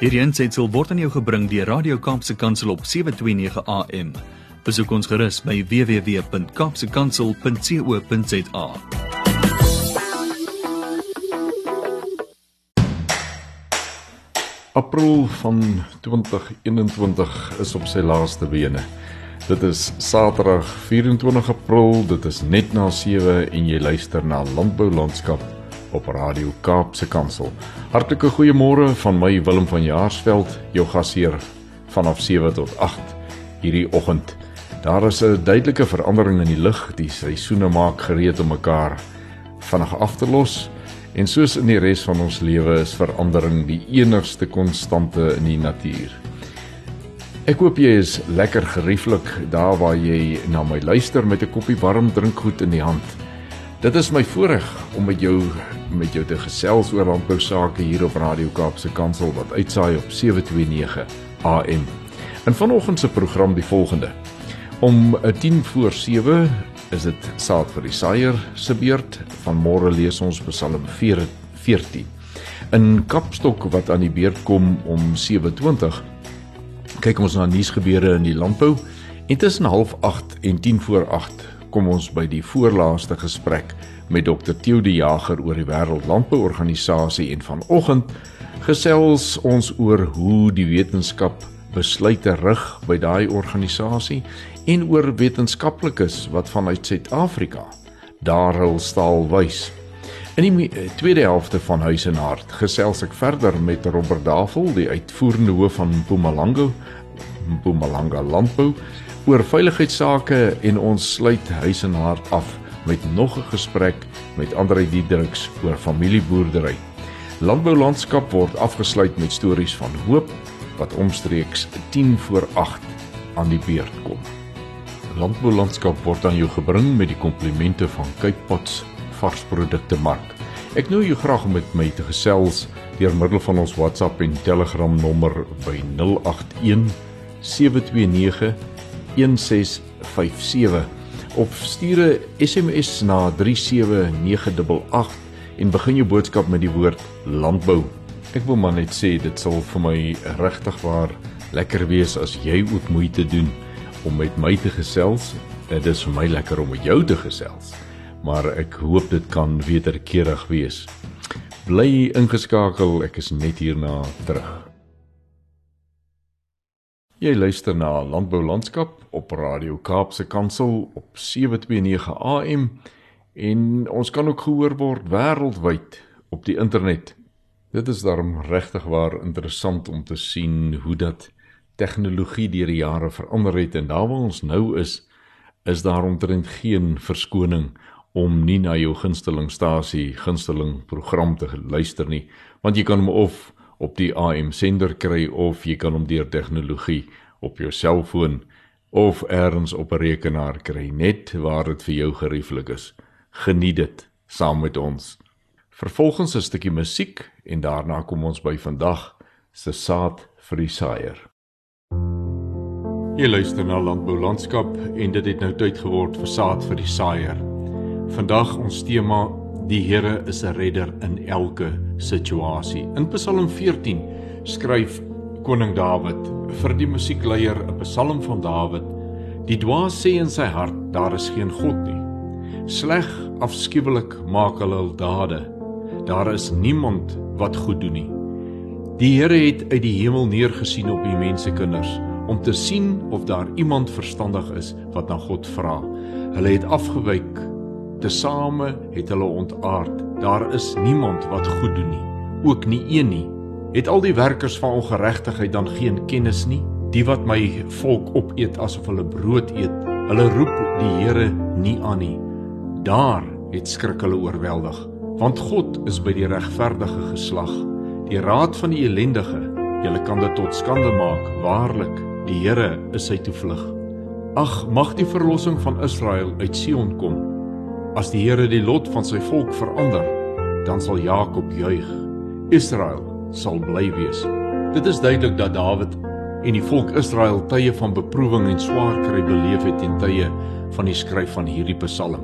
Hierdie aansetsel word aan jou gebring deur Radio Kaapse Kansel op 7:29 AM. Besoek ons gerus by www.kapsekansel.co.za. April van 2021 is op sy laaste bene. Dit is Saterdag 24 April, dit is net na 7 en jy luister na Landbou Landskap op Radio Kaapse Kansel. Hartlike goeiemôre van my Willem van Jaarsveld, jou gasheer vanaf 7 tot 8 hierdie oggend. Daar is 'n duidelike verandering in die lug. Die seisoene maak gereed om mekaar vinnig af te los. En soos in die res van ons lewe is verandering die enigste konstante in die natuur. Ek hoop jy is lekker gerieflik daar waar jy na my luister met 'n koppie warm drinkgoed in die hand. Dit is my voorreg om met jou met jou te gesels oor landbou sake hier op Radio Kaapse Kansel wat uitsaai op 729 AM. In vanoggend se program die volgende. Om 10 voor 7 is dit saad vir die saaier se beurt. Vanmôre lees ons Psalm 14. In Kapstok wat aan die beurt kom om 7:20 kyk ons na nuusgebeure in die landbou en tussen 08:30 en 10 voor 8 kom ons by die voorlaaste gesprek met Dr Theo de Jager oor die Wêreld Landbouorganisasie en vanoggend gesels ons oor hoe die wetenskap besluite rig by daai organisasie en oor wetenskaplikes wat vanuit Suid-Afrika daar hul staal wys. In die tweede helfte van Huis en Hart gesels ek verder met Robert Davel, die uitvoerende hoof van Mpumalanga Mpumalanga Landbou oor veiligheidsake en ons sluit huis en hart af met nog 'n gesprek met Andre Diedriks oor familieboerdery. Landboulandskap word afgesluit met stories van hoop wat omstreeks 10 voor 8 aan die beurt kom. Landboulandskap word aan jou gebring met die komplimente van Kypots varsprodukte mark. Ek nooi jou graag om met my te gesels deur middel van ons WhatsApp en Telegram nommer by 081 729 1657 of stuur 'n SMS na 37988 en begin jou boodskap met die woord landbou. Ek wil maar net sê dit sal vir my regtig waar lekker wees as jy ook moeite doen om met my te gesels. Dit is vir my lekker om met jou te gesels. Maar ek hoop dit kan wederkerig wees. Bly ingeskakel, ek is net hierna terug. Jy luister na Landbou Landskap op Radio Kaapse Kansel op 729 AM en ons kan ook gehoor word wêreldwyd op die internet. Dit is daarom regtig waar interessant om te sien hoe dat tegnologie deur die jare verander het en daar waar ons nou is, is daar omtrent geen verskoning om nie na jou gunstelingstasie, gunsteling program te luister nie, want jy kan hom of op die AM sender kry of jy kan hom deur tegnologie op jou selfoon of elders op 'n rekenaar kry net waar dit vir jou gerieflik is. Geniet dit saam met ons. Vervolgens 'n stukkie musiek en daarna kom ons by vandag se saad vir die saaier. Jy luister na Landbou Landskap en dit het nou tyd geword vir saad vir die saaier. Vandag ons tema Die Here is 'n redder in elke situasie. In Psalm 14 skryf koning Dawid vir die musiekleier 'n psalm van Dawid. Die dwaas sê in sy hart daar is geen God nie. Sleg afskuwelik maak hulle hul dade. Daar is niemand wat goed doen nie. Die Here het uit die hemel neergesien op die mensekinders om te sien of daar iemand verstandig is wat na God vra. Hulle het afgewyk. Tesame het hulle ontaard. Daar is niemand wat goed doen nie, ook nie een nie. Het al die werkers van ongeregtigheid dan geen kennis nie? Die wat my volk opeet asof hulle brood eet, hulle roep die Here nie aan nie. Daar het skrik hulle oorweldig, want God is by die regverdige geslag. Die raad van die ellendige, julle kan dit tot skande maak, waarlik, die Here is sy toevlug. Ag, mag die verlossing van Israel uit Sion kom. As die Here die lot van sy volk verander, dan sal Jakob juig. Israel sal bly wees. Dit is duidelik dat Dawid en die volk Israel tye van beproewing en swaar kry beleef het in tye van die skryf van hierdie Psalm.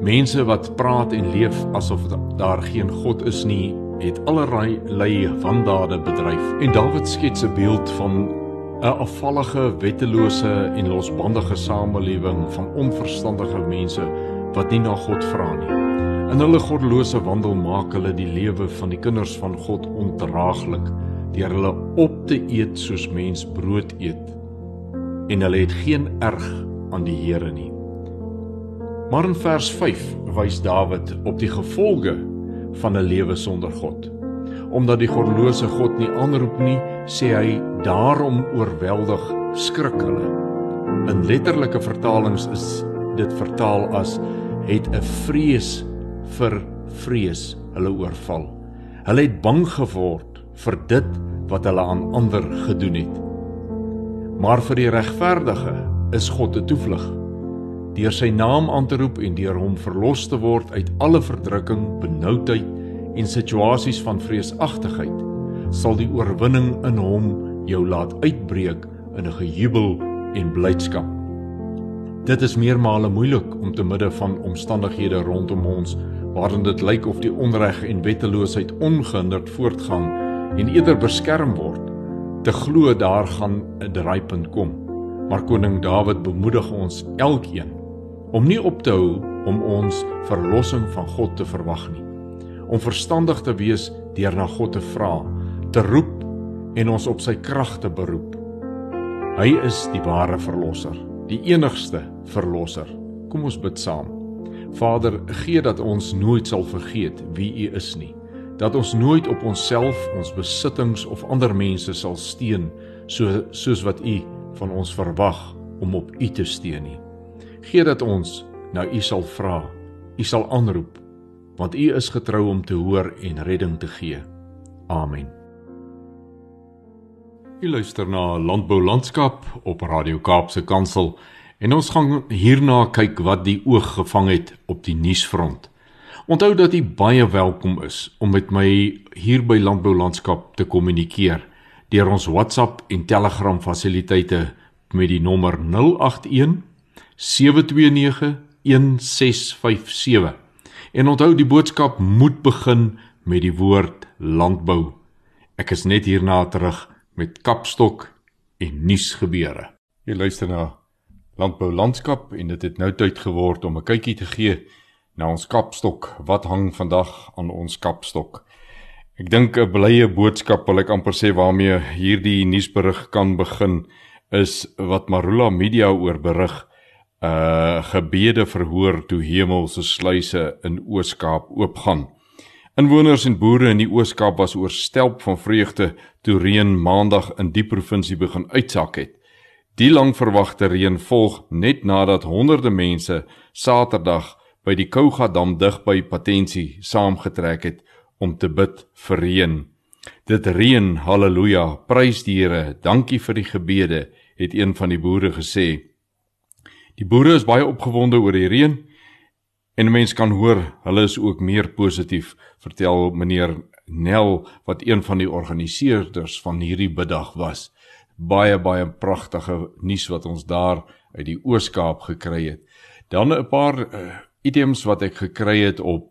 Mense wat praat en leef asof daar geen God is nie, het allerlei lei wandade bedryf en Dawid skets 'n beeld van 'n afvallige, wettelose en losbandige samelewing van onverstandige mense wat nie na God vra nie. In hulle goddelose wandel maak hulle die lewe van die kinders van God ondraaglik deur hulle op te eet soos mens brood eet. En hulle het geen erg aan die Here nie. Maar in vers 5 wys Dawid op die gevolge van 'n lewe sonder God omdat die goddelose God nie aanroep nie, sê hy daarom oorweldig skrik hulle. In letterlike vertalings is dit vertaal as het 'n vrees vir vrees hulle oorval. Hulle het bang geword vir dit wat hulle aan ander gedoen het. Maar vir die regverdige is God 'n toevlug. Deur sy naam aan te roep en deur hom verlos te word uit alle verdrukking, benoudheid en situasies van vreesagtigheid sal die oorwinning in hom jou laat uitbreek in 'n gejubel en blydskap. Dit is meermale moeilik om te midde van omstandighede rondom ons waarin dit lyk of die onreg en wetteloosheid ongehinderd voortgaan en eerder beskerm word te glo daar gaan 'n draaipunt kom. Maar koning Dawid bemoedig ons elkeen om nie op te hou om ons verlossing van God te verwag nie om verstandig te wees deur na God te vra, te roep en ons op sy krag te beroep. Hy is die ware verlosser, die enigste verlosser. Kom ons bid saam. Vader, gee dat ons nooit sal vergeet wie U is nie. Dat ons nooit op onsself, ons besittings of ander mense sal steun so soos wat U van ons verwag om op U te steun nie. Gee dat ons na U sal vra, U sal aanroep want U is getrou om te hoor en redding te gee. Amen. U luister na Landbou Landskap op Radio Kaapse Kansel en ons gaan hierna kyk wat die oog gevang het op die nuusfront. Onthou dat u baie welkom is om met my hier by Landbou Landskap te kommunikeer deur ons WhatsApp en Telegram fasiliteite met die nommer 081 729 1657 En onthou die boodskap moet begin met die woord landbou. Ek is net hierna terug met kapstok en nuus gebeure. Jy luister na Landbou Landskap en dit het nou tyd geword om 'n kykie te gee na ons kapstok. Wat hang vandag aan ons kapstok? Ek dink 'n blye boodskap wil ek amper sê waarmee hierdie nuusberig kan begin is wat Marula Media oor berig uh gebede verhoor toe hemelse sluise in Oos-Kaap oopgaan. Inwoners en boere in die Oos-Kaap was oorstelp van vreugde toe reën maandag in die provinsie begin uitsak het. Die langverwagte reën volg net nadat honderde mense Saterdag by die Kouga dam dig by Patensie saamgetrek het om te bid vir reën. Dit reën, haleluja, prys die Here, dankie vir die gebede, het een van die boere gesê. Die boere is baie opgewonde oor die reën en mense kan hoor hulle is ook meer positief, vertel meneer Nel wat een van die organiseerders van hierdie biddag was. Baie baie pragtige nuus wat ons daar uit die Oos-Kaap gekry het. Dan 'n paar uh, items wat ek gekry het op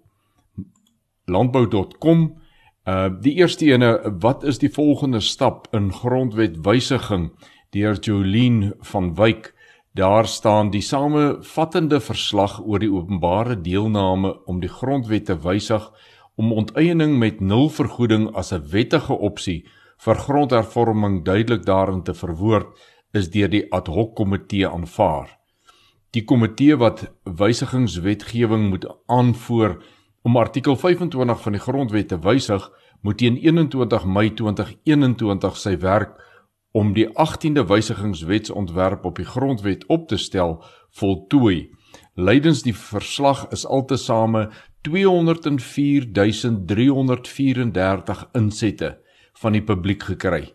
landbou.com. Uh die eerste ene, wat is die volgende stap in grondwetwysiging deur Jolien van Wyk? Daar staan die samevattende verslag oor die openbare deelname om die grondwet te wysig om onteiening met nul vergoeding as 'n wettige opsie vir grondhervorming duidelik daarin te verwoord is deur die ad hoc komitee aanvaar. Die komitee wat wysigingswetgewing moet aanvoer om artikel 25 van die grondwet te wysig, moet teen 21 Mei 2021 sy werk om die 18de wysigingswetsontwerp op die grondwet op te stel voltooi. Lydens die verslag is altesaame 204334 insette van die publiek gekry.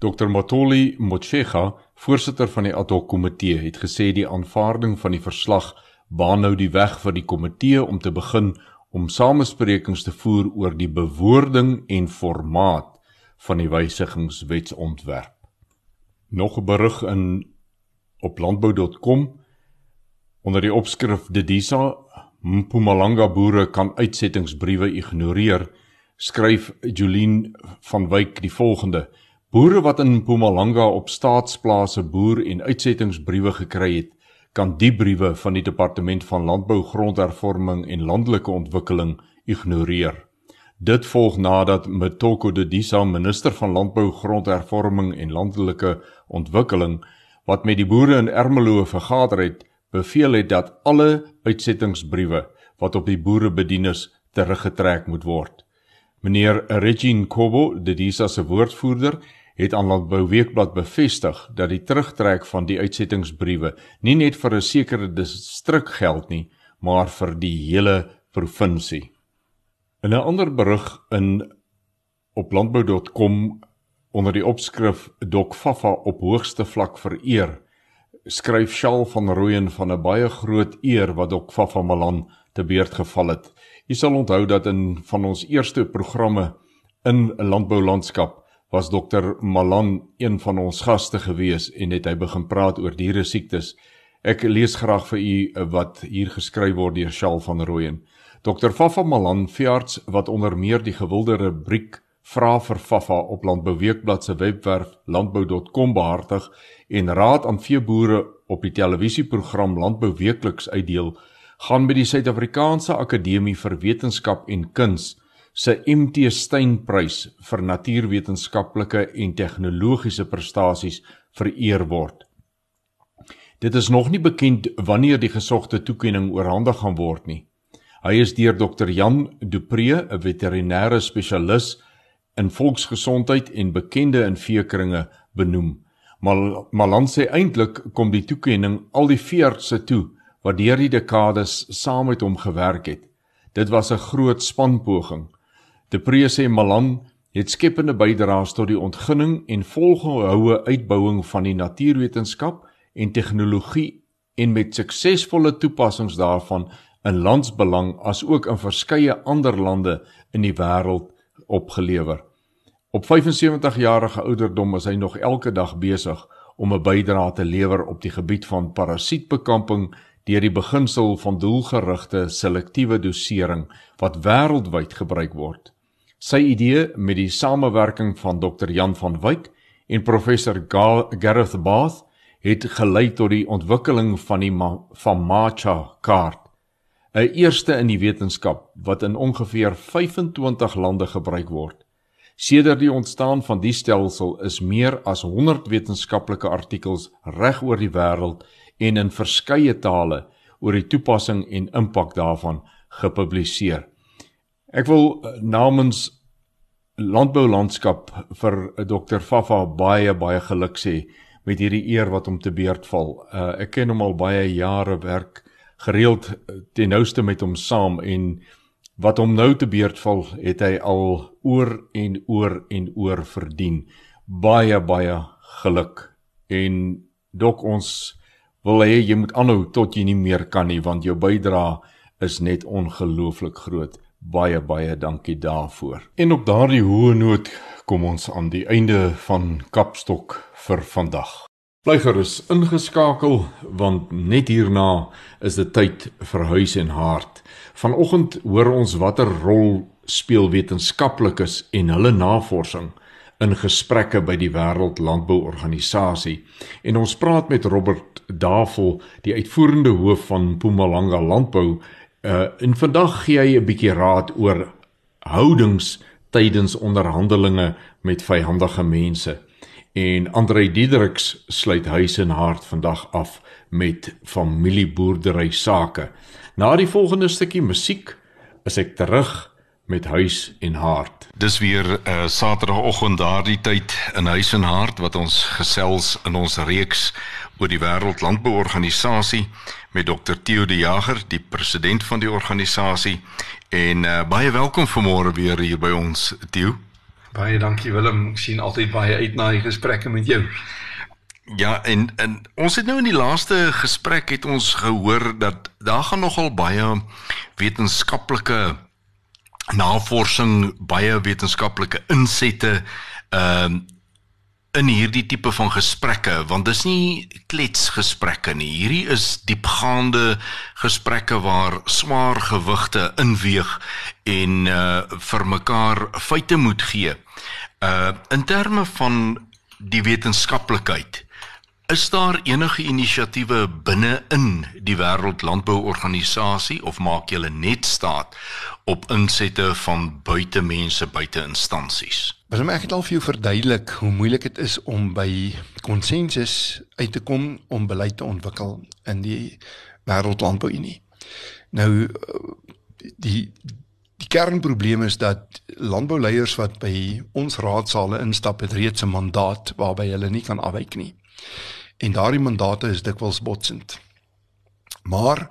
Dr Motoli Motshega, voorsitter van die ad hoc komitee, het gesê die aanvaarding van die verslag baan nou die weg vir die komitee om te begin om samesprekings te voer oor die bewoording en formaat van die wysigingswetsontwerp. Nog 'n berig in op landbou.com onder die opskrif Dedisa Mpumalanga boere kan uitsettingsbriewe ignoreer, skryf Jolien van Wyk die volgende: Boere wat in Mpumalanga op staatsplase boer en uitsettingsbriewe gekry het, kan die briewe van die Departement van Landbou, Grondhervorming en Landelike Ontwikkeling ignoreer. Dit volg nadat Mtoko Dedisa, minister van Landbou, Grondhervorming en Landelike Ontwikkeling, wat met die boere in Ermelo vergader het, beveel het dat alle uitsettingsbriewe wat op die boere bedien is, teruggetrek moet word. Meneer Regine Kobo, Dedisa se woordvoerder, het aan Landbou Weekblad bevestig dat die terugtrek van die uitsettingsbriewe nie net vir 'n sekere distrik geld nie, maar vir die hele provinsie. In 'n ander berig in op landbou.com onder die opskrif Dok Fafa op hoogste vlak vereer, skryf Shaal van Rooyen van 'n baie groot eer wat Dok Fafa Malan te beurt geval het. Jy sal onthou dat in van ons eerste programme in 'n landboulandskap was dokter Malan een van ons gaste gewees en het hy begin praat oor diere siektes. Ek lees graag vir u wat hier geskryf word deur Shaal van Rooyen. Dokter Fafa Malan, veearts wat onder meer die gewilde rubriek Vra vir Fafa op Landbouweekblad se webwerf landbou.com behartig en raad aan veeboere op die televisieprogram Landbou Weekliks uitdeel, gaan met die Suid-Afrikaanse Akademie vir Wetenskap en Kuns se MT Steynprys vir natuurwetenskaplike en tegnologiese prestasies vereer word. Dit is nog nie bekend wanneer die gesogte toekenning oorhandig gaan word nie. Hy is deur Dr Jan Dupree, 'n veterinêre spesialis in volksgesondheid en bekende in veekringe benoem. Maar Malan sê eintlik kom die toekenning al die veeartse toe wat deur die dekades saam met hom gewerk het. Dit was 'n groot spanpoging. De Pre sê Malan het skepende bydraes tot die ontginning en volgehoue uitbouing van die natuurwetenskap en tegnologie en met suksesvolle toepassings daarvan in landsbelang as ook in verskeie ander lande in die wêreld opgelewer. Op 75 jarige ouderdom is hy nog elke dag besig om 'n bydrae te lewer op die gebied van parasietbekamping deur die beginsel van doelgerigte selektiewe dosering wat wêreldwyd gebruik word. Sy idee met die samewerking van Dr Jan van Wyk en professor Gareth Bath het gelei tot die ontwikkeling van die van Macha kaart, 'n eerste in die wetenskap wat in ongeveer 25 lande gebruik word. Sedert die ontstaan van die stelsel is meer as 100 wetenskaplike artikels reg oor die wêreld en in verskeie tale oor die toepassing en impak daarvan gepubliseer. Ek wil eh, namens landbou landskap vir eh, Dr Fafa baie baie geluk sê met hierdie eer wat hom te beurt val. Uh, ek ken hom al baie jare werk gereeld eh, ten nouste met hom saam en wat hom nou te beurt val, het hy al oor en oor en oor verdien. Baie baie geluk. En dok ons wil hê jy moet aanhou tot jy nie meer kan nie want jou bydrae is net ongelooflik groot. Baie baie dankie daarvoor. En op daardie hoë noot kom ons aan die einde van Kapstok vir vandag. Bly gerus ingeskakel want net hierna is dit tyd vir huis en hart. Vanoggend hoor ons watter rol speel wetenskaplikes en hulle navorsing in gesprekke by die Wêreld Landbouorganisasie en ons praat met Robert Davel, die uitvoerende hoof van Mpumalanga Landbou Uh en vandag gee hy 'n bietjie raad oor houdings tydens onderhandelinge met vyhandige mense. En Andrei Diedericks sluit huis en hart vandag af met familieboerdery sake. Na die volgende stukkie musiek is ek terug met huis en hart. Dis weer 'n uh, Saterdagoggend daardie tyd in huis en hart wat ons gesels in ons reeks oor die Wêreld Landbouorganisasie met Dr Theo De Jager, die president van die organisasie en uh, baie welkom vanmôre weer hier by ons Theo. Baie dankie Willem, ek sien altyd baie uit na die gesprekke met jou. Ja, en en ons het nou in die laaste gesprek het ons gehoor dat daar gaan nogal baie wetenskaplike navorsing, baie wetenskaplike insette ehm uh, in hierdie tipe van gesprekke want dis nie kletsgesprekke nie. Hierdie is diepgaande gesprekke waar swaar gewigte inweeg en uh vir mekaar feite moet gee. Uh in terme van die wetenskaplikheid Is daar enige inisiatiewe binne in die Wêreldlandbouorganisasie of maak julle net staat op insette van buitemense, buite instansies? Wil ek net al vir jou verduidelik hoe moeilik dit is om by konsensus uit te kom om beleid te ontwikkel in die Wêreldlandbouunie. Nou die die kernprobleem is dat landbouleiers wat by ons raadsale instap het reeds 'n mandaat waarby hulle nie kan afwyk nie en daardie mandate is dikwels botsend. Maar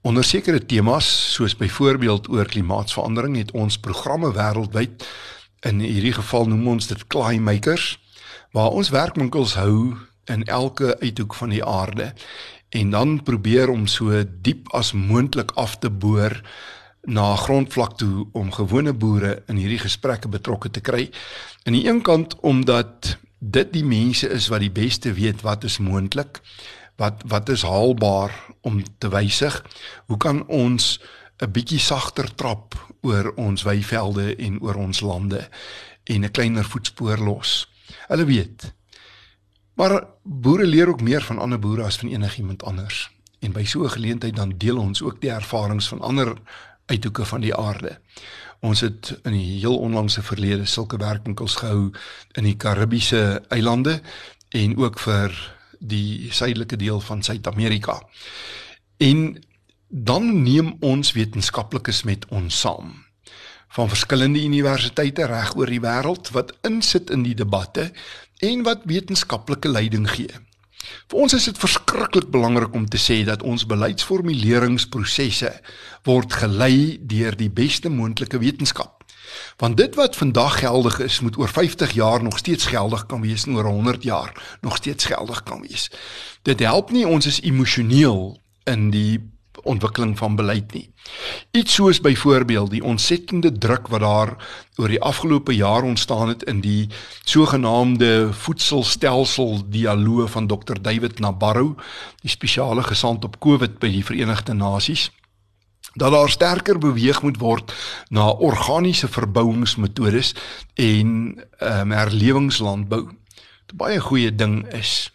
onder sekere temas soos byvoorbeeld oor klimaatsverandering het ons programme wêreldwyd in hierdie geval noem ons dit Claymakers waar ons werkwinkels hou in elke uithoek van die aarde en dan probeer om so diep as moontlik af te boor na grondvlak toe om gewone boere in hierdie gesprekke betrokke te kry. Aan die een kant omdat dit die mense is wat die beste weet wat is moontlik, wat wat is haalbaar om te wysig. Hoe kan ons 'n bietjie sagter trap oor ons weivelde en oor ons lande en 'n kleiner voetspoor los? Hulle weet. Maar boere leer ook meer van ander boere as van enigiemand anders. En by so 'n geleentheid dan deel ons ook die ervarings van ander uithoeke van die aarde. Ons het in die heel onlangse verlede sulke werkwinkels gehou in die Karibiese eilande en ook vir die suidelike deel van Suid-Amerika. En dan neem ons wetenskaplikes met ons saam van verskillende universiteite reg oor die wêreld wat insit in die debatte en wat wetenskaplike leiding gee. Vir ons is dit verskriklik belangrik om te sê dat ons beleidsformuleringsprosesse word gelei deur die beste moontlike wetenskap. Want dit wat vandag geldig is, moet oor 50 jaar nog steeds geldig kan wees en oor 100 jaar nog steeds geldig kan wees. Dit help nie ons is emosioneel in die ontwikkeling van beleid nie. Iets soos byvoorbeeld die ontsettende druk wat daar oor die afgelope jaar ontstaan het in die sogenaamde voedselstelsel dialoog van Dr David Nabarro, die spesiale gesant op COVID by die Verenigde Nasies dat daar sterker beweeg moet word na organiese verbouingsmetodes en ehm um, herlewingslandbou. 'n Baie goeie ding is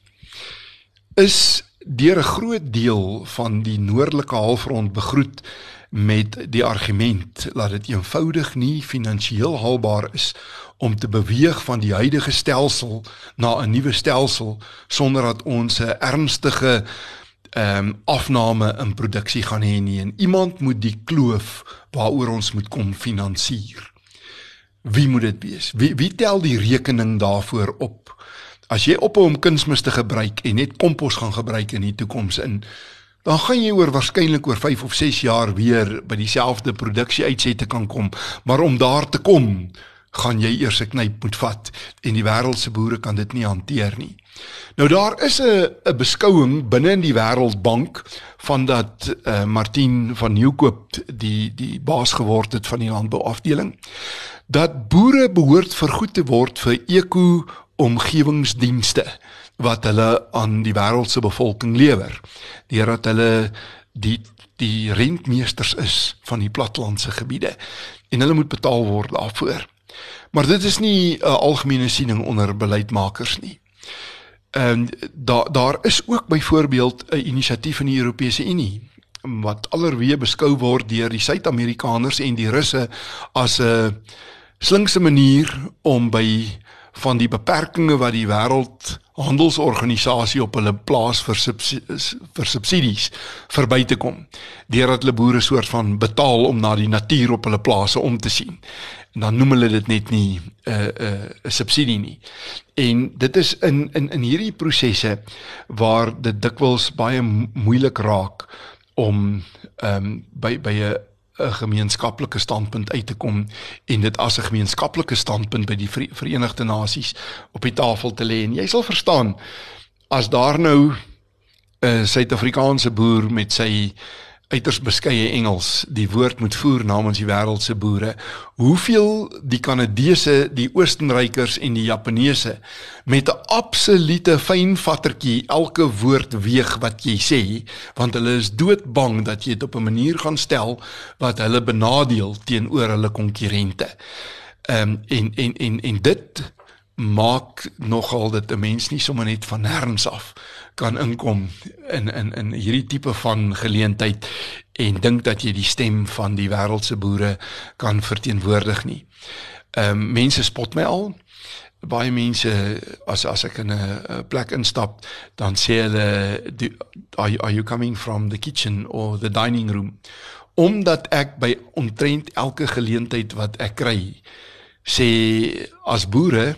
is deur 'n groot deel van die noordelike halfrond begroet met die argument dat dit eenvoudig nie finansiëel haalbaar is om te beweeg van die huidige stelsel na 'n nuwe stelsel sonder dat ons 'n ernstige ehm um, afname in produksie gaan hê nie en iemand moet die kloof waaroor ons moet kom finansier. Wie moet dit wees? Wie wie tel die rekening daarvoor op? As jy ophou om kunsmis te gebruik en net kompos gaan gebruik in die toekoms in, dan gaan jy oor waarskynlik oor 5 of 6 jaar weer by dieselfde produksie uitsette kan kom, maar om daar te kom, gaan jy eers 'n knyp moet vat en die wêreld se boere kan dit nie hanteer nie. Nou daar is 'n 'n beskouing binne in die Wêreldbank van dat uh, Martin van Nieuwkoop die die baas geword het van die landbouafdeling dat boere behoort vergoed te word vir eko omgewingsdienste wat hulle aan die wêreld se bevolking lewer deurdat hulle die die rentmeesters is van die platlandse gebiede en hulle moet betaal word daarvoor. Maar dit is nie 'n algemene siening onder beleidsmakers nie. En daar daar is ook byvoorbeeld 'n inisiatief in die Europese Unie wat allerweë beskou word deur die Suid-Amerikaners en die Russe as 'n slinkse manier om by van die beperkings wat die wêreld handelsorganisasie op hulle plaas vir vir subsidies verby te kom deurdat hulle boere soort van betaal om na die natuur op hulle plase om te sien. En dan noem hulle dit net nie 'n uh, 'n uh, 'n subsidie nie. En dit is in in in hierdie prosesse waar dit dikwels baie moeilik raak om ehm um, by by 'n 'n gemeenskaplike standpunt uit te kom en dit as 'n gemeenskaplike standpunt by die Verenigde Nasies op die tafel te lê. En jy sal verstaan as daar nou 'n Suid-Afrikaanse boer met sy uiters beskeie Engels die woord moet voer namens die wêreld se boere. Hoeveel die Kanadese, die Oostenrykers en die Japaneese met 'n absolute fynvattertjie elke woord weeg wat jy sê, want hulle is doodbang dat jy dit op 'n manier gaan stel wat hulle benadeel teenoor hulle konkurrente. Ehm um, en en en en dit maak nogal dat 'n mens nie sommer net van nêrens af kan inkom in in in hierdie tipe van geleentheid en dink dat jy die stem van die wêreldse boere kan verteenwoordig nie. Ehm um, mense spot my al. Baie mense as as ek in 'n plek instap, dan sê hulle are are you coming from the kitchen or the dining room? Omdat ek by omtrent elke geleentheid wat ek kry sê as boere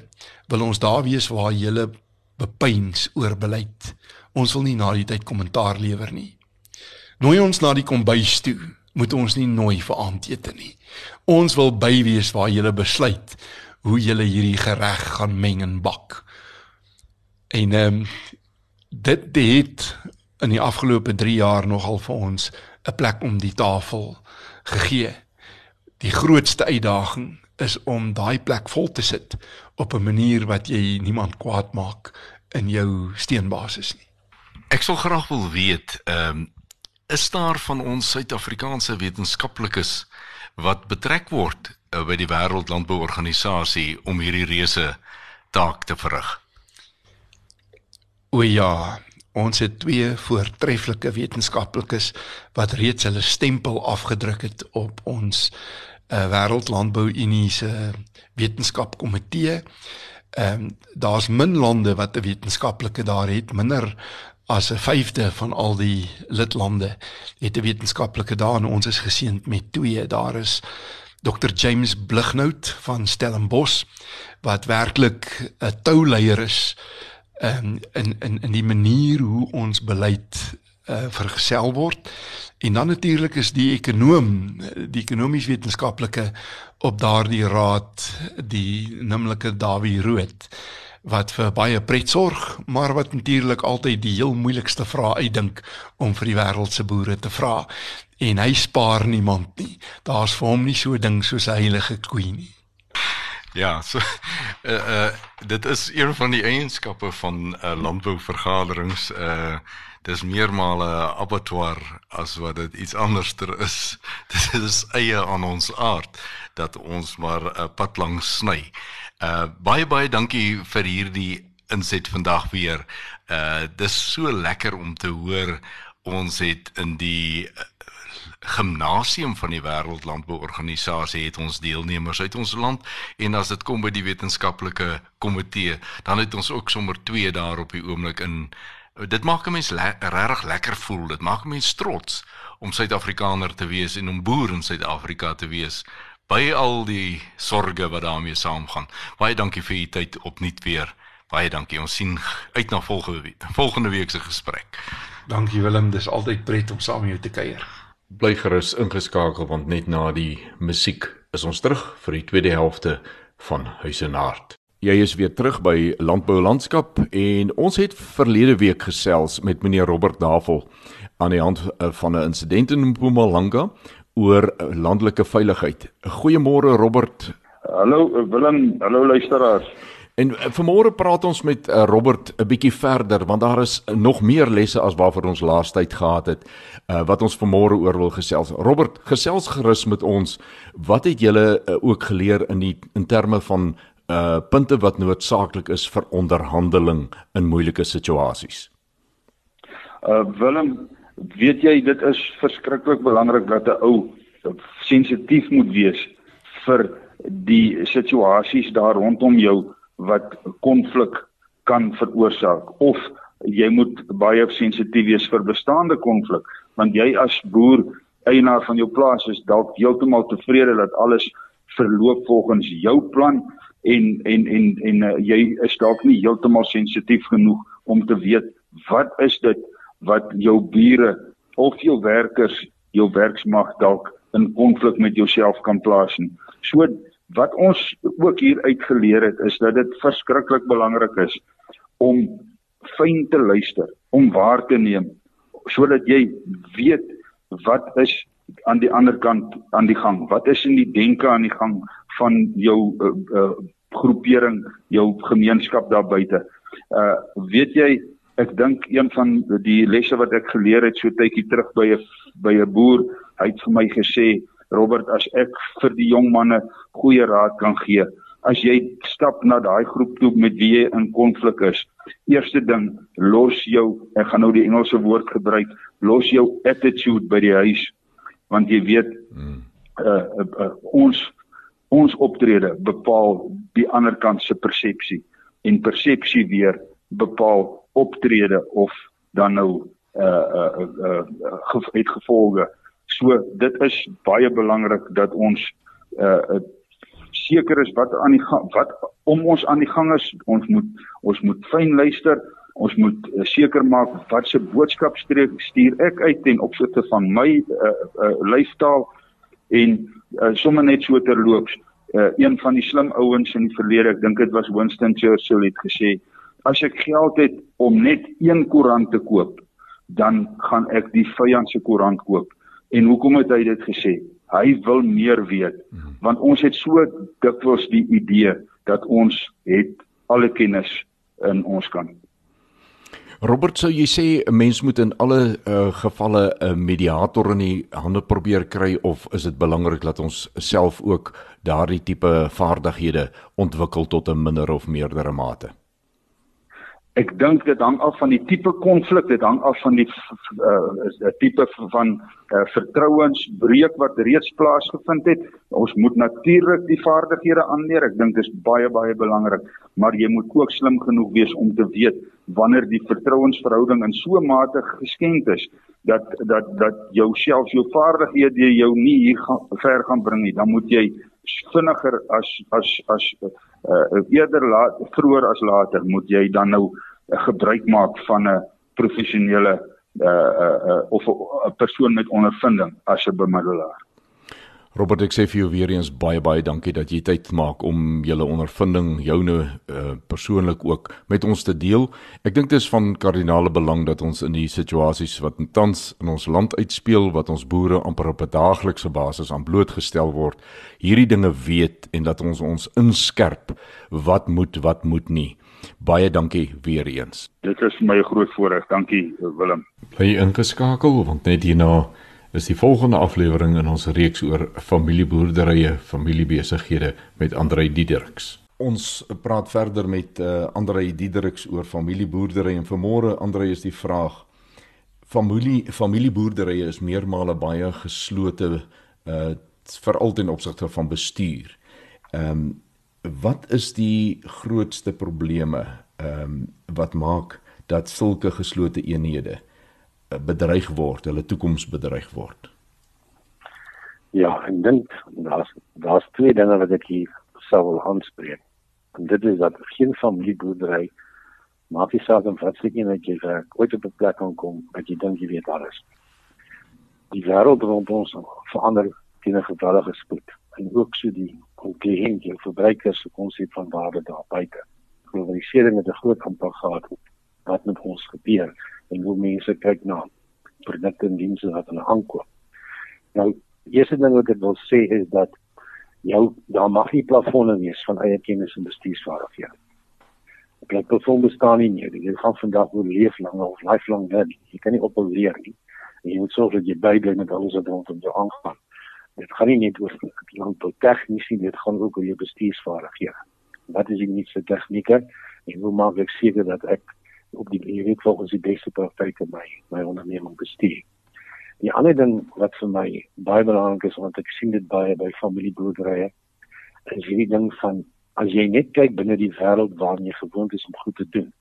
wil ons daar wees waar jy bepeins oor beleid. Ons wil nie na die tyd kommentaar lewer nie. Nooi ons na die kombuis toe, moet ons nie nooi vir aandete nie. Ons wil by wees waar jy besluit hoe jy hierdie gereg gaan meng en bak. En ehm um, dit het in die afgelope 3 jaar nogal vir ons 'n plek om die tafel gegee. Die grootste uitdaging is om daai plek vol te sit op 'n manier wat jy niemand kwaad maak in jou steenbasis nie. Ek sal graag wil weet, ehm um, is daar van ons Suid-Afrikaanse wetenskaplikes wat betrek word uh, by die Wêreldlandbouorganisasie om hierdie reuse taak te verrig? O ja, ons het twee voortreffelike wetenskaplikes wat reeds hulle stempel afgedruk het op ons uh, wêreldlandbou unie se wetenskapkomitee. Ehm um, daar's min lande wat 'n wetenskaplike daar het, minder as 'n vyfde van al die lidlande het 'n wetenskaplike daar en ons is geseënd met twee. Daar is Dr James Blighnout van Stellenbosch wat werklik 'n touleier is um, in in in die manier hoe ons beleid uh, vergesel word. En dan natuurlik is die ekonom, die ekonomies wetenskaplike op daardie raad, die nimmerlike Dawie Rood wat vir baie pret sorg, maar wat natuurlik altyd die heel moeilikste vrae uitdink om vir die wêreld se boere te vra. En hy spaar niemand nie. Daar's vir hom nie so 'n ding soos 'n heilige koe nie. Ja, so uh uh dit is een van die eienskappe van uh landbouvergaderings uh dis meermale 'n abattoir as wat dit iets anderster is. Dit is eie aan ons aard dat ons maar 'n pad langs sny. Uh baie baie dankie vir hierdie inset vandag weer. Uh dis so lekker om te hoor ons het in die uh, gimnasium van die wêreldlandbouorganisasie het ons deelnemers uit ons land en as dit kom by die wetenskaplike komitee dan het ons ook sommer twee daar op die oomblik in dit maak 'n mens le regtig lekker voel. Dit maak 'n mens trots om Suid-Afrikaner te wees en om boer in Suid-Afrika te wees by al die sorges wat daarmee saamgaan. Baie dankie vir u tyd opnuut weer. Baie dankie. Ons sien uit na volgende volgende week se gesprek. Dankie Willem, dis altyd pret om saam met jou te kuier. Bly gerus ingeskakel want net na die musiek is ons terug vir die tweede helfte van Huis en Hart. Jy is weer terug by Landbou Landskap en ons het verlede week gesels met meneer Robert Davel aan die hand eh, van 'n insident in Mpumalanga oor eh, landelike veiligheid. Goeiemôre Robert. Hallo Willem, hallo luisteraars. En eh, vanmôre praat ons met Robert 'n bietjie verder want daar is nog meer lesse as waarvoor ons laas tyd gehad het uh, wat ons vanmôre oor wil gesels. Robert, gesels gerus met ons. Wat het julle uh, ook geleer in die in terme van uh punte wat noodsaaklik is vir onderhandeling in moeilike situasies. Uh Willem, weet jy dit is verskriklik belangrik dat 'n ou sensitief moet wees vir die situasies daar rondom jou wat konflik kan veroorsaak. Of jy moet baie sensitief wees vir bestaande konflik want jy as boer eienaar van jou plaas is dalk heeltemal tevrede dat alles verloop volgens jou plan en en en en uh, jy is dalk nie heeltemal sensitief genoeg om te weet wat is dit wat jou bure of jou werkers jou werksmag dalk in konflik met jouself kan plaas nie. So wat ons ook hier uitgeleer het is dat dit verskriklik belangrik is om fyn te luister, om waar te neem sodat jy weet wat is aan die ander kant aan die gang? Wat is in die denke aan die gang van jou uh, uh, groepering, jou gemeenskap daar buite? Uh weet jy, ek dink een van die lesse wat ek geleer het so tydjie terug by 'n by 'n boer, hy het vir my gesê, Robert, as ek vir die jong manne goeie raad kan gee, as jy stap na daai groep toe met wie jy in konflik is, eerste ding, los jou, ek gaan nou die Engelse woord gebruik, los jou attitude by die huis want jy weet hmm. uh, uh, uh, ons ons optrede bepaal die ander kant se persepsie en persepsie weer bepaal optrede of dan nou uh uh uh, uh het gevolge. So dit is baie belangrik dat ons uh seker is wat aan die gang, wat om ons aan die gang is. Ons moet ons moet fyn luister. Ons moet uh, seker maak wat se boodskap stuur ek uit ten opsigte van my uh, uh, lyfstaal en uh, sommer net so terloops uh, een van die slim ouens in die verlede ek dink dit was Winston Churchill het gesê as ek geld het om net een koerant te koop dan gaan ek die vyand se koerant koop. En hoekom het hy dit gesê? Hy wil meer weet want ons het so dikwels die idee dat ons het alle kennis in ons kant Robert sou jy sê 'n mens moet in alle uh, gevalle 'n mediator in die hande probeer kry of is dit belangrik dat ons self ook daardie tipe vaardighede ontwikkel tot 'n minder of meerdere mate? Ek dink dit hang af van die tipe konflik, dit hang af van die uh tipe van uh, vertrouensbreuk wat reeds plaasgevind het. Ons moet natuurlik die vaardighede aanleer. Ek dink dit is baie baie belangrik, maar jy moet ook slim genoeg wees om te weet wanneer die vertrouensverhouding in so mate geskenk is dat dat dat jou self jou vaardighede jou nie hier gaan, ver gaan bring nie. Dan moet jy vinniger as as as uh, eerder laat vroeër as later moet jy dan nou uh, gebruik maak van 'n professionele uh, uh, uh, of 'n persoon met ondervinding as 'n bemiddelaar. Robert ek sê vir jou weer eens baie baie dankie dat jy tyd maak om julle ondervinding joune uh, persoonlik ook met ons te deel. Ek dink dit is van kardinale belang dat ons in die situasies wat tans in ons land uitspeel wat ons boere amper op 'n daaglikse basis aan blootgestel word, hierdie dinge weet en dat ons ons inskerp wat moet wat moet nie. Baie dankie weer eens. Dit is my groot voorreg. Dankie Willem. Bly ingeskakel want net hierna is die volgende aflewering in ons reeks oor familieboerderye, familiebesighede met Andrei Diedericks. Ons praat verder met uh, Andrei Diedericks oor familieboerderye en vanmôre Andrei is die vraag familie familieboerderye is meermale baie geslote uh veral ten opsigte van bestuur. Ehm um, wat is die grootste probleme ehm um, wat maak dat sulke geslote eenhede bedreig word, hulle toekoms bedreig word. Ja, ek dink daar's daar's twee dinge wat ek hier sou wil aanspreek. En dit is dat geen familieboerdery maak die saak om wat seker net jy werk, ooit op 'n plek kan kom dat jy dink jy weet alles. Die wêreld rond ons verander teen 'n geweldige spoed en ook so die kliënt, die verbruikers se konsep van waarde daar buite. Globalisering het 'n groot impak gehad op wat met ons gebeur en hoe mense kyk na produkte en dienste wat hulle aankoop. Nou, eerste ding wat ek wil sê is dat jou daar mag nie plafonne wees van eie kennis en bestuursvaardighede. Ek glo plafon bestaan nie meer. Jy gaan vandag oor leef lang of lifelong leer. Jy kan nie ophou leer nie. En jy moet sorg dat jy bybly met alles wat rondom jou aangaan. Dit gaan nie net oor landbou tegnies nie, dit gaan ook oor jou bestuursvaardighede. Wat is die nuutste tegnieke? En hoe maak ek seker dat ek op die jy weet volgens die beste praktyke my my onderneming bestuur. Die ander ding wat vir my baie belangrik is want ek sien dit baie by familieboerderye is hierdie ding van as jy net kyk binne die wêreld waarin jy gewoond is om goed te doen.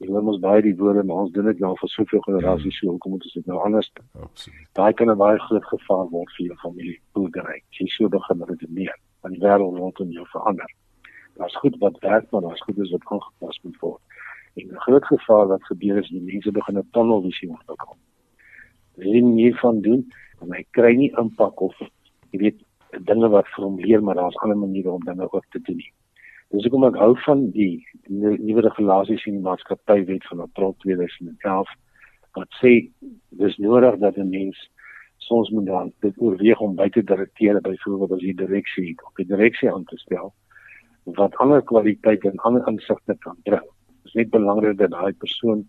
Jy hoor mos baie die woorde maar ons doen dit nou vir soveel generasies so hoekom moet ons dit nou anders doen? Absoluut. Daai kan 'n baie groot gevaar word vir jou familieboerdery. Jy sou begin redeneer want die wêreld rondom jou verander. Daar's goed wat werk maar daar's goed wat aangepas moet word. En 'n groot gevaar wat gebeur is die mense begin 'n tunnelvisie ontwikkel. Hulle sien nie van doen en hy kry nie impak of jy weet dinge wat vir hom leer maar daar's ander maniere om dinge ook te doen nie. Dis hoekom ek hou van die nuwe regulasies in die maatskappywet van April 2011 wat sê dis nodig dat 'n mens soms moet dan dit oorweeg om buite direkteure byvoorbeeld as die direksie op die direksie aan te stel wat ander kwaliteite en ander insigte kan bring. Is net belangrik dat daai persoon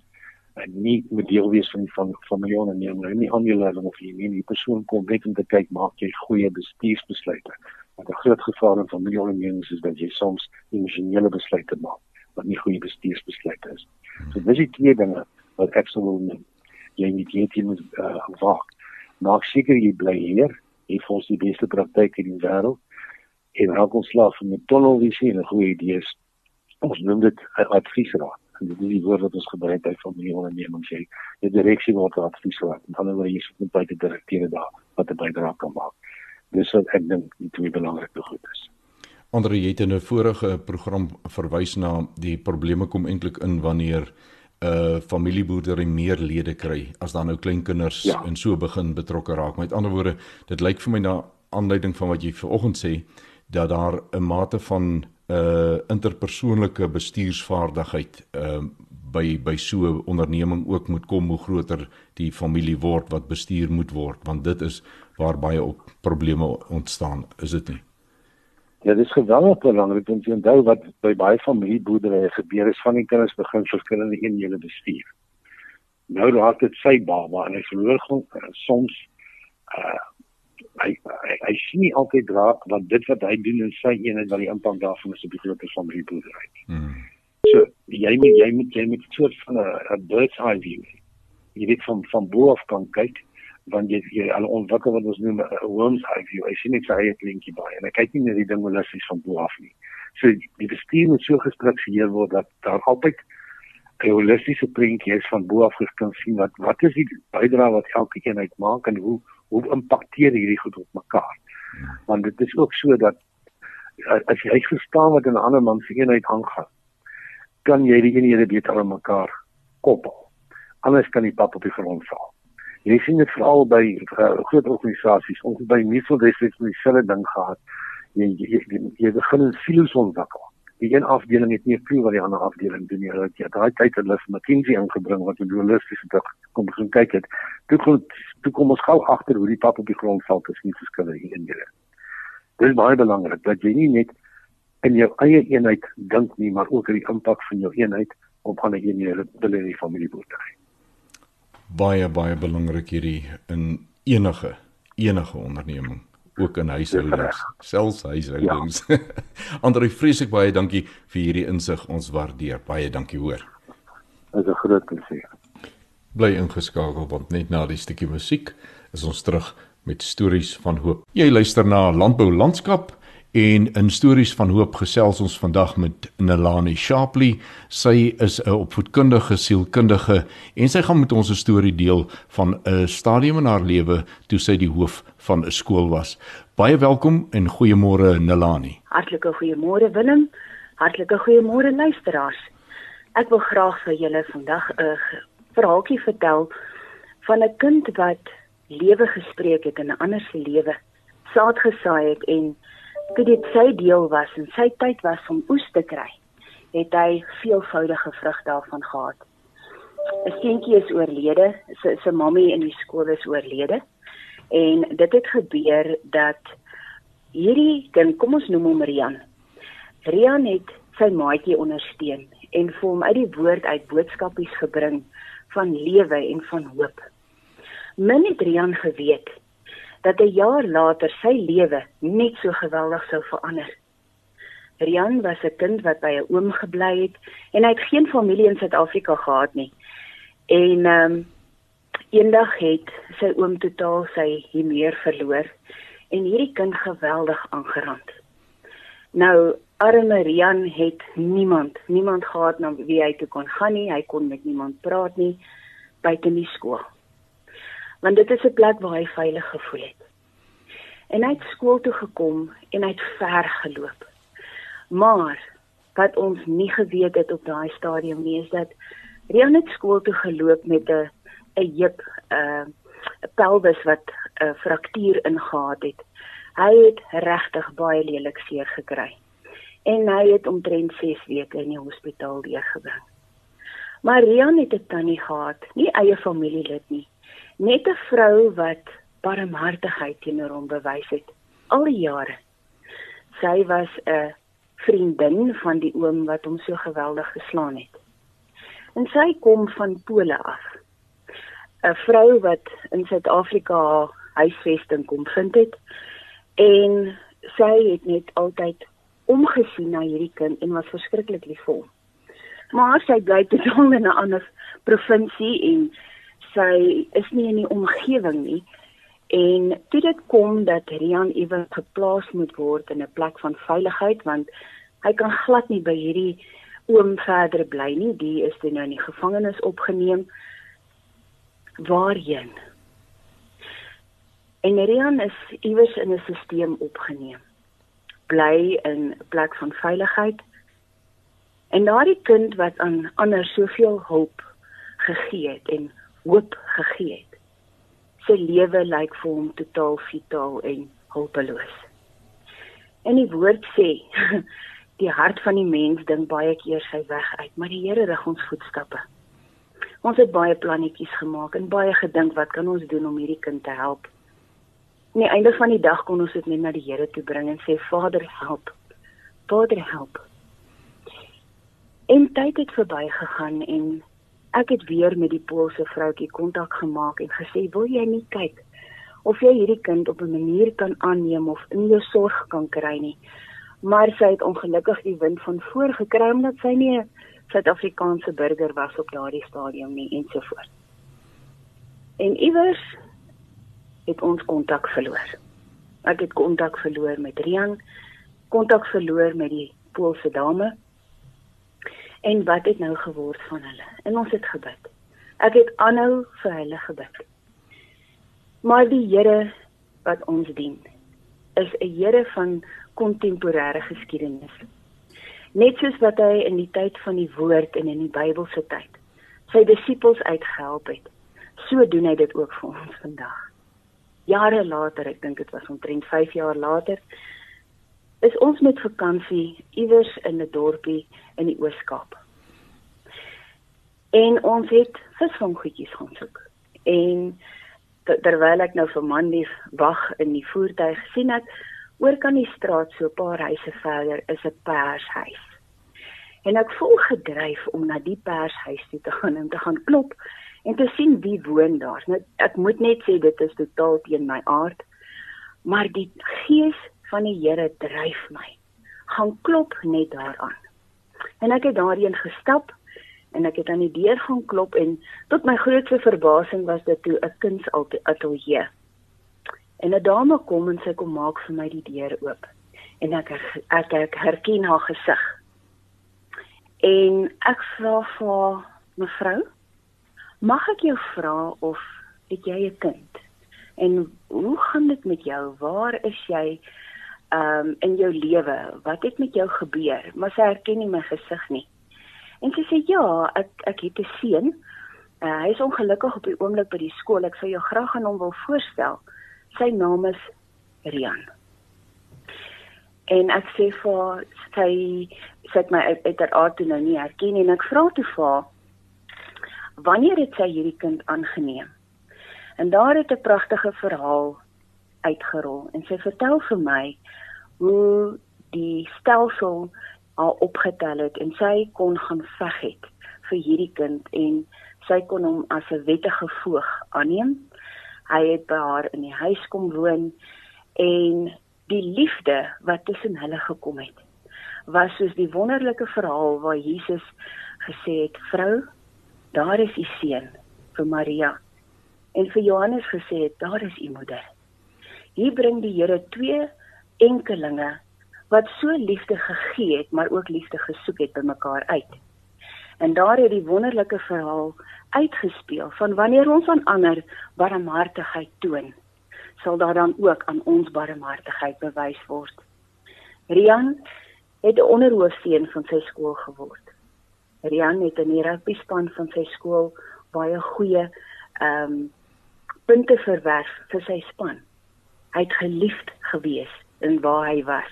eh, nie moet deel wees van die van familie neem nou nie aanleiding of nie die persoon kom net om te kyk maak jy goeie bestuursbesluite. Want 'n groot gevaar in familieondernemings is dat jy soms emosionele besluite maak wat nie goeie bestuursbesluite is. So dis die twee dinge wat ek sou wil noem. Jy moet jy moet uh, waak. Maak seker jy bly hier. Jy volg die beste praktyke in die wêreld en raak ontslaaf van 'n tunnelvisie en 'n goeie idee is ons noem dit 'n adviesraad en dit is die woord wat ons gebruik by familieondernemings sê die direksie word adviesraad en dan word jy met baie direkteure daar wat 'n bydrae kan maak dis wat ek dink die twee belangrike goed is Andre jy het in 'n vorige program verwys na die probleme kom eintlik in wanneer 'n uh, familieboerdery meer lede kry as dan nou kleinkinders ja. en so begin betrokke raak. Met ander woorde, dit lyk vir my na aanleiding van wat jy vanoggend sê, dat daar 'n mate van uh interpersoonlike bestuursvaardigheid uh by by so 'n onderneming ook moet kom hoe groter die familie word wat bestuur moet word want dit is waar baie op probleme ontstaan is dit nie? Ja dis geweldig belangrik om te onthou wat by baie familieboerderye gebeur is van die kinders begin verskillende eenhede bestuur. Nou raak dit sy baba en hy verloor soms uh hy hy, hy sien nie altyd raak wat dit wat hy doen in sy eenheid wat die impak daarvan is op die groter familieboerdery. Hmm. So jy moet jy moet jy moet soort van 'n bird's eye view. Jy weet van van bo af kan kyk want jy jy al ontwikkel wat ons noem 'n worm's eye view. Hy sien net sy eie kleintjie by en hy kyk nie net die ding holisties van bo af nie. So die bestuur moet so gestruktureer word dat daar altyd 'n holistiese prentjie is van bo af geskyn sien wat wat is die bydrae wat elke eenheid maak en hoe hoe impakteer hierdie goed op mekaar. Want dit is ook so dat as jy verstaan wat in 'n ander man se eenheid aangaan, kan jy die eenhede beter aan mekaar koppel. Anders kan die pap op die grond val. Jy sien dit veral by uh, groot organisasies, ons by Niesel District het dieselfde ding gehad. Jy jy, jy, jy begin 'n silo's ontwikkel die een afdeling het nie veel wat die ander afdeling doen nie. Hulle het daai tyd hulle vir McKinsey ingebring wat 'n dualistiese blik kom begin kyk het. Toe kom toe kom ons gou agter hoe die pap op die grond val tussen die verskillende eenhede. Dit is baie belangrik dat jy nie net in jou eie eenheid dink nie, maar ook aan die impak van jou eenheid op ander eenhede binne die familieboerdery. Baie baie belangrik hierdie in enige enige onderneming ook in huishoudings, selfs huishoudings. Ja. Andre vreeslik baie dankie vir hierdie insig. Ons waardeer. Baie dankie hoor. Dit is 'n groot plesier. Bly ingeskakel want net na die stukkie musiek is ons terug met stories van hoop. Jy luister na Landbou Landskap En in stories van hoop gesels ons vandag met Nelani Shapley. Sy is 'n opvoedkundige sielkundige en sy gaan met ons 'n storie deel van 'n stadium in haar lewe toe sy die hoof van 'n skool was. Baie welkom en goeiemôre Nelani. Hartlike goeiemôre Willem. Hartlike goeiemôre luisteraars. Ek wil graag vir julle vandag 'n verhaaltjie vertel van 'n kind wat lewe gespreek het in 'n ander se lewe. Saad gesaai het en toe dit sy deel was en sy tyd was om oes te kry, het hy veelvoudige vrug daarvan gehad. 'n Seentjie is oorlede, sy sy mammie in die skool is oorlede. En dit het gebeur dat hierdie kind, kom ons noem hom Rian. Rian het sy maatjie ondersteun en vir hom uit die woord uit boodskapies gebring van lewe en van hoop. Min het Rian geweet dat 'n jaar later sy lewe net so geweldig sou verander. Rian was 'n kind wat by 'n oom gebly het en hy het geen familie in Suid-Afrika gehad nie. En ehm um, eendag het sy oom totaal sy hiermeer verloor en hierdie kind geweldig aangerand. Nou arme Rian het niemand, niemand gehad na wie hy toe kon gaan nie. Hy kon met niemand praat nie buite die skool want dit is 'n plek waar hy veilig gevoel het. En hy het skool toe gekom en hy het ver geloop. Maar wat ons nie geweet het op daai stadium nie is dat Rian het skool toe geloop met 'n 'n heup uh, 'n pelvis wat 'n uh, fraktuur ingehaat het. Hy het regtig baie lelik seer gekry. En hy het omtrent 6 weke in die hospitaal deurgebring. Maar Rian het 'n tannie gehad, nie eie familielid nie net 'n vrou wat barmhartigheid teenoor hom bewys het al die jare. Sy was 'n vriendin van die oom wat hom so geweldig geslaan het. En sy kom van Pole af. 'n Vrou wat in Suid-Afrika huisvesting kom vind het en sy het net altyd omgesien na hierdie kind en was verskriklik lief vir hom. Maar sy bly totaal in 'n ander provinsie en sy is nie in die omgewing nie. En toe dit kom dat Rian ewe geplaas moet word in 'n plek van veiligheid want hy kan glad nie by hierdie oom verder bly nie. Die is toe nou in die gevangenis opgeneem. Waarheen? En Rian is iewers in 'n stelsel opgeneem. Bly in 'n plek van veiligheid. En daardie kind wat aan ander soveel hulp gegee het en hoop gegee het. Sy lewe lyk vir hom totaal fataal en hulpeloos. En die woord sê, die hart van die mens dink baie keer sy weg uit, maar die Here rig ons voetstappe. Ons het baie plannetjies gemaak en baie gedink wat kan ons doen om hierdie kind te help? aan die einde van die dag kon ons dit net na die Here toe bring en sê Vader help. Vader help. En tyd het verbygegaan en ek het weer met die Poolse vroutjie kontak gemaak en gesê wil jy nie kyk of jy hierdie kind op 'n manier kan aanneem of in jou sorg kan kry nie. Maar sy het ongelukkig die wind van voor gekry omdat sy nie 'n Suid-Afrikaanse burger was op daardie stadium nie ensovoorts. En iewers het ons kontak verloor. Ek het kontak verloor met Rian, kontak verloor met die Poolse dame. En wat het nou geword van hulle? En ons het gebid. Ek het aanhou vir hulle gebid. Maar die Here wat ons dien, is 'n Here van kontemporêre geskiedenis. Net soos wat hy in die tyd van die woord en in die Bybelse tyd sy disippels uitgehelp het, so doen hy dit ook vir ons vandag jare later, ek dink dit was omtrent 5 jaar later, is ons met vakansie iewers in 'n dorpie in die Oos-Kaap. En ons het visvanggoedjies gaan soek. En terwyl ek nou vir Mandy wag in die voertuig sien ek oor kan die straat so 'n paar huise verder is 'n pershuis. En ek voel gedryf om na die pershuis toe te gaan en te gaan klop en te sien wie woon daar. Nou ek moet net sê dit is totaal teen my aard, maar die gees van die Here dryf my. Gaan klop net daaraan. En ek het daarheen gestap en ek het aan die deur gaan klop en tot my grootste verbasing was dit toe 'n kunsatelier. En 'n dame kom en sy kom maak vir my die deur oop. En ek ek, ek herken haar gesig. En ek vra vir mevrou Mag ek jou vra of het jy 'n kind? En hoe gaan dit met jou? Waar is jy um in jou lewe? Wat het met jou gebeur? Maar sy herken nie my gesig nie. En sy sê ja, ek ek het 'n seun. Uh, hy is ongelukkig op die oomblik by die skool. Ek sou jou graag aan hom wil voorstel. Sy naam is Rian. En ek sê vir sy sê my uit haar aard toe nou nie herken en ek vra toe vir haar wanneer het sy hierdie kind aangeneem? En daar het 'n pragtige verhaal uitgerol. En sy vertel vir my hoe die stelsel haar opgetel het en sy kon gaan veg het vir hierdie kind en sy kon hom as 'n wettige voog aanneem. Hy het by haar in die huis kom woon en die liefde wat tussen hulle gekom het was soos die wonderlike verhaal waar Jesus gesê het: "Vrou, daar is u seun vir Maria. En vir Johannes gesê het daar is u moeder hier bring die Here twee enkelinge wat so liefde gegee het maar ook liefde gesoek het by mekaar uit. En daar het die wonderlike verhaal uitgespeel van wanneer ons aan ander barmhartigheid toon sal daar dan ook aan ons barmhartigheid bewys word. Rian het 'n onderhoofseun van sy skool geword. Rian het in die rugby span van sy skool baie goeie ehm um, punte verwerf vir sy span. Hy het geliefd gewees in waar hy was.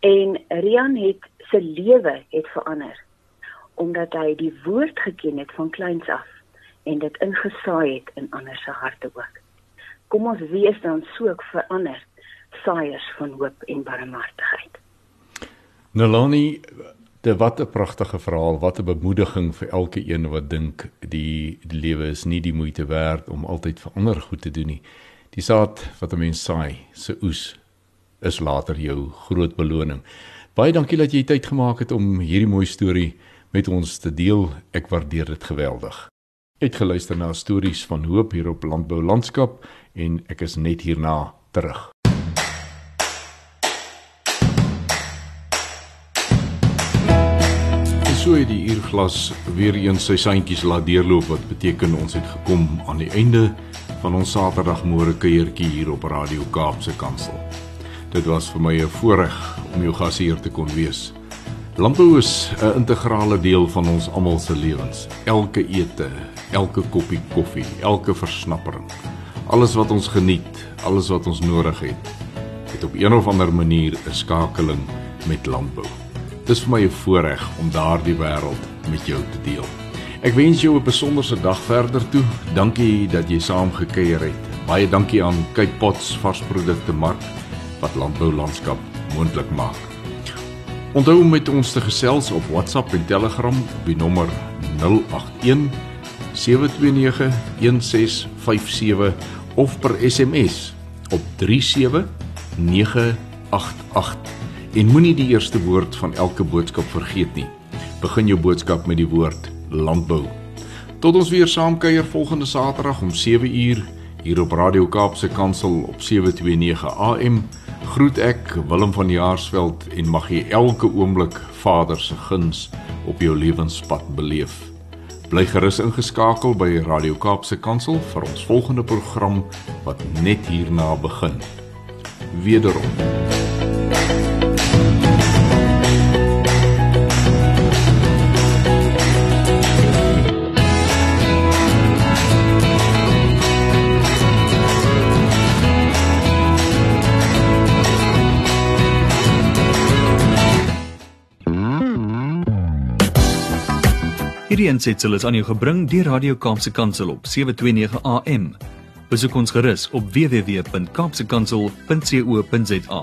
En Rian het sy lewe het verander omdat hy die woord geken het van kleins af en dit ingesaai het in ander se harte ook. Kom ons wees dan so ook verander saaiers van hoop en barmhartigheid. Nalani, dit wat 'n pragtige verhaal, wat 'n bemoediging vir elke een wat dink die, die lewe is nie die moeite werd om altyd vir ander goed te doen nie. Die saad wat 'n mens saai, se oes is later jou groot beloning. Baie dankie dat jy tyd gemaak het om hierdie mooi storie met ons te deel. Ek waardeer dit geweldig. Het geluister na stories van hoop hier op Landbou Landskap en ek is net hierna terug. So het die uurglas weer eens sy sandjies laat deurloop wat beteken ons het gekom aan die einde van ons Saterdagmôre kuiertjie hier op Radio Kaapse Kansel. Dit was vir my 'n voorreg om jou gasheer te kon wees. Landbou is 'n integrale deel van ons almal se lewens. Elke ete, elke koppie koffie, elke versnappering, alles wat ons geniet, alles wat ons nodig het, het op een of ander manier 'n skakeling met landbou. Dis vir my 'n voorreg om daardie wêreld met jou te deel. Ek wens jou 'n besonderse dag verder toe. Dankie dat jy saam gekuier het. Baie dankie aan Cape Pots varsprodukte mark wat landbou landskap moontlik maak. Onthou om met ons te gesels op WhatsApp en Telegram op die nommer 081 729 1657 of per SMS op 37988 En moenie die eerste woord van elke boodskap vergeet nie. Begin jou boodskap met die woord landbou. Tot ons weer saam kuier volgende Saterdag om 7uur hier op Radio Kaapse Kansel op 729 AM. Groet ek Willem van Jaarsveld en mag jy elke oomblik Vader se guns op jou lewenspad beleef. Bly gerus ingeskakel by Radio Kaapse Kansel vir ons volgende program wat net hierna begin. Wederom Hierdie ensetsel is aan jou gebring deur Radio Kaapse Kansel op 729 AM. Besoek ons gerus op www.kaapsekansel.co.za.